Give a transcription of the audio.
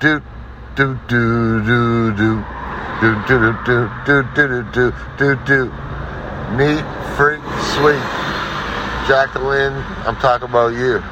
do do do do do do do do do do do do do do neat freak sweet Jacqueline I'm talking about you